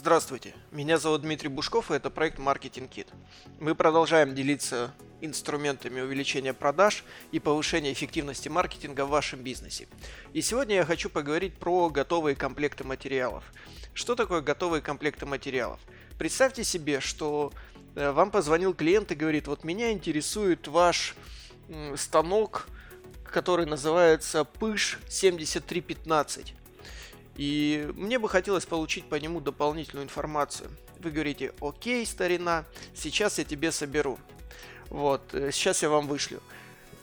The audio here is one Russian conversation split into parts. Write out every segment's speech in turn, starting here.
Здравствуйте, меня зовут Дмитрий Бушков, и это проект Marketing Kit. Мы продолжаем делиться инструментами увеличения продаж и повышения эффективности маркетинга в вашем бизнесе. И сегодня я хочу поговорить про готовые комплекты материалов. Что такое готовые комплекты материалов? Представьте себе, что э, вам позвонил клиент и говорит, вот меня интересует ваш станок, который называется Pыш 7315. И мне бы хотелось получить по нему дополнительную информацию. Вы говорите, окей, старина, сейчас я тебе соберу. Вот, э, сейчас я вам вышлю.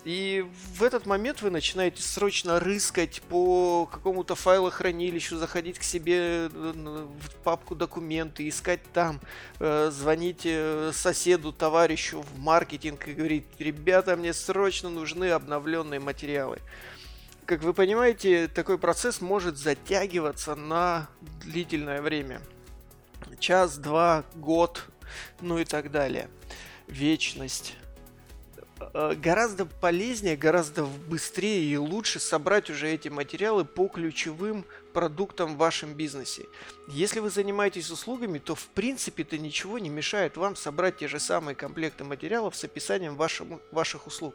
И в этот момент вы начинаете срочно рыскать по какому-то файлохранилищу, заходить к себе э, в папку документы, искать там, э, звонить соседу, товарищу в маркетинг и говорить, ребята, мне срочно нужны обновленные материалы. Как вы понимаете, такой процесс может затягиваться на длительное время. Час, два, год, ну и так далее. Вечность. Э, гораздо полезнее, гораздо быстрее и лучше собрать уже эти материалы по ключевым продуктам в вашем бизнесе. Если вы занимаетесь услугами, то в принципе-то ничего не мешает вам собрать те же самые комплекты материалов с описанием вашему, ваших услуг.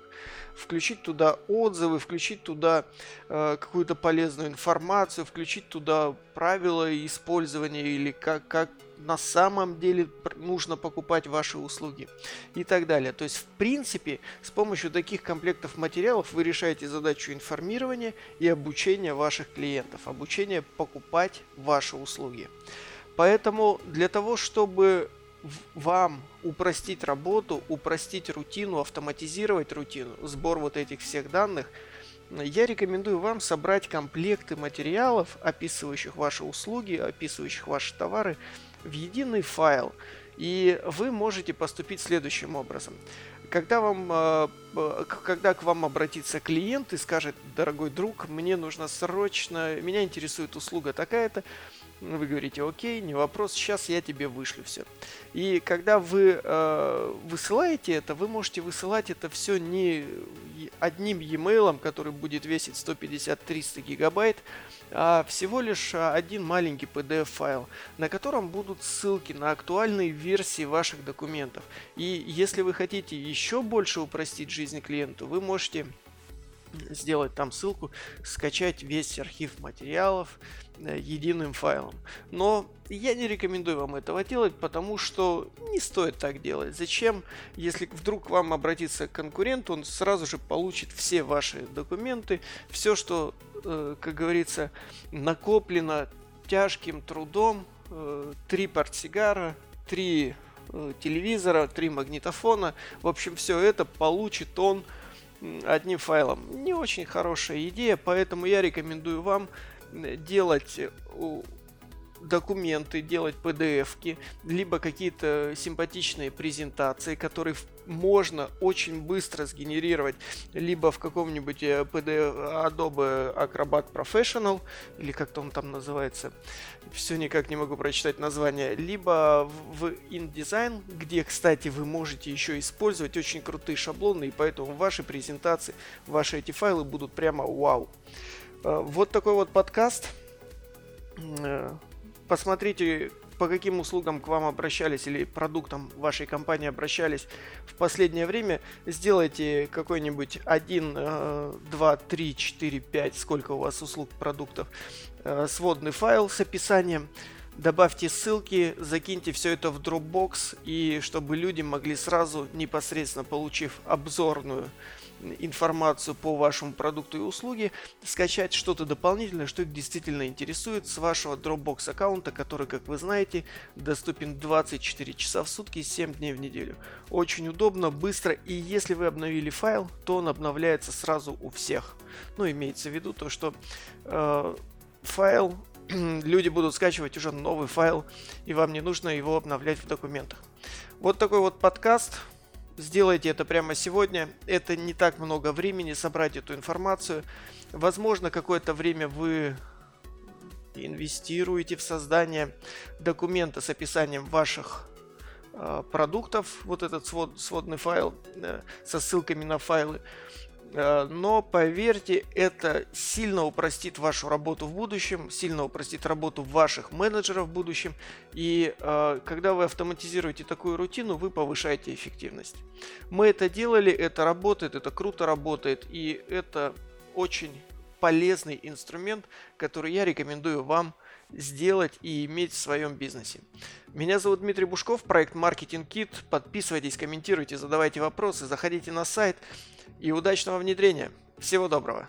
Включить туда отзывы, включить туда э, какую-то полезную информацию, включить туда правила использования или как, как на самом деле нужно покупать ваши услуги и так далее. То есть, в принципе, с помощью таких комплектов материалов вы решаете задачу информирования и обучения ваших клиентов, обучения покупать ваши услуги. Поэтому для того, чтобы вам упростить работу, упростить рутину, автоматизировать рутину, сбор вот этих всех данных, я рекомендую вам собрать комплекты материалов, описывающих ваши услуги, описывающих ваши товары, в единый файл. И вы можете поступить следующим образом. Когда, вам, э, когда к вам обратится клиент и скажет, дорогой друг, мне нужно срочно, меня интересует услуга такая-то, вы говорите, окей, не вопрос, сейчас я тебе вышлю все. И когда вы э, высылаете это, вы можете высылать это все не одним e-mail, который будет весить 150-300 гигабайт, а всего лишь один маленький PDF-файл, на котором будут ссылки на актуальные версии ваших документов. И если вы хотите еще больше упростить жизнь клиенту, вы можете сделать там ссылку, скачать весь архив материалов э, единым файлом. Но я не рекомендую вам этого делать, потому что не стоит так делать. Зачем, если вдруг вам обратится конкурент, он сразу же получит все ваши документы, все, что, э, как говорится, накоплено тяжким трудом, э, три портсигара, три телевизора, три магнитофона, в общем, все это получит он одним файлом. Не очень хорошая идея, поэтому я рекомендую вам делать документы, делать PDF-ки, либо какие-то симпатичные презентации, которые можно очень быстро сгенерировать либо в каком-нибудь PDF э, Adobe Acrobat Professional, или как-то он там называется, все никак не могу прочитать название, либо в InDesign, где, кстати, вы можете еще использовать очень крутые шаблоны, и поэтому ваши презентации, ваши эти файлы будут прямо вау. Э, вот такой вот подкаст э, посмотрите, по каким услугам к вам обращались или продуктам вашей компании обращались в последнее время. Сделайте какой-нибудь 1, 2, 3, 4, 5, сколько у вас услуг, продуктов, э, сводный файл с описанием. Добавьте ссылки, закиньте все это в Dropbox, и чтобы люди могли сразу, непосредственно получив обзорную информацию по вашему продукту и услуге, скачать что-то дополнительное, что их действительно интересует с вашего Dropbox аккаунта, который, как вы знаете, доступен 24 часа в сутки, 7 дней в неделю. Очень удобно, быстро, и если вы обновили файл, то он обновляется сразу у всех. Ну, имеется в виду то, что э, файл люди будут скачивать уже новый файл, и вам не нужно его обновлять в документах. Вот такой вот подкаст. Сделайте это прямо сегодня. Это не так много времени собрать эту информацию. Возможно, какое-то время вы инвестируете в создание документа с описанием ваших э, продуктов, вот этот свод, сводный файл э, со ссылками на файлы. Э, но поверьте, это сильно упростит вашу работу в будущем, сильно упростит работу ваших менеджеров в будущем. И э, когда вы автоматизируете такую рутину, вы повышаете эффективность. Мы это делали, это работает, это круто работает, и это очень полезный инструмент, который я рекомендую вам сделать и иметь в своем бизнесе. Меня зовут Дмитрий Бушков, проект Marketing Kit. Подписывайтесь, комментируйте, задавайте вопросы, заходите на сайт и удачного внедрения. Всего доброго!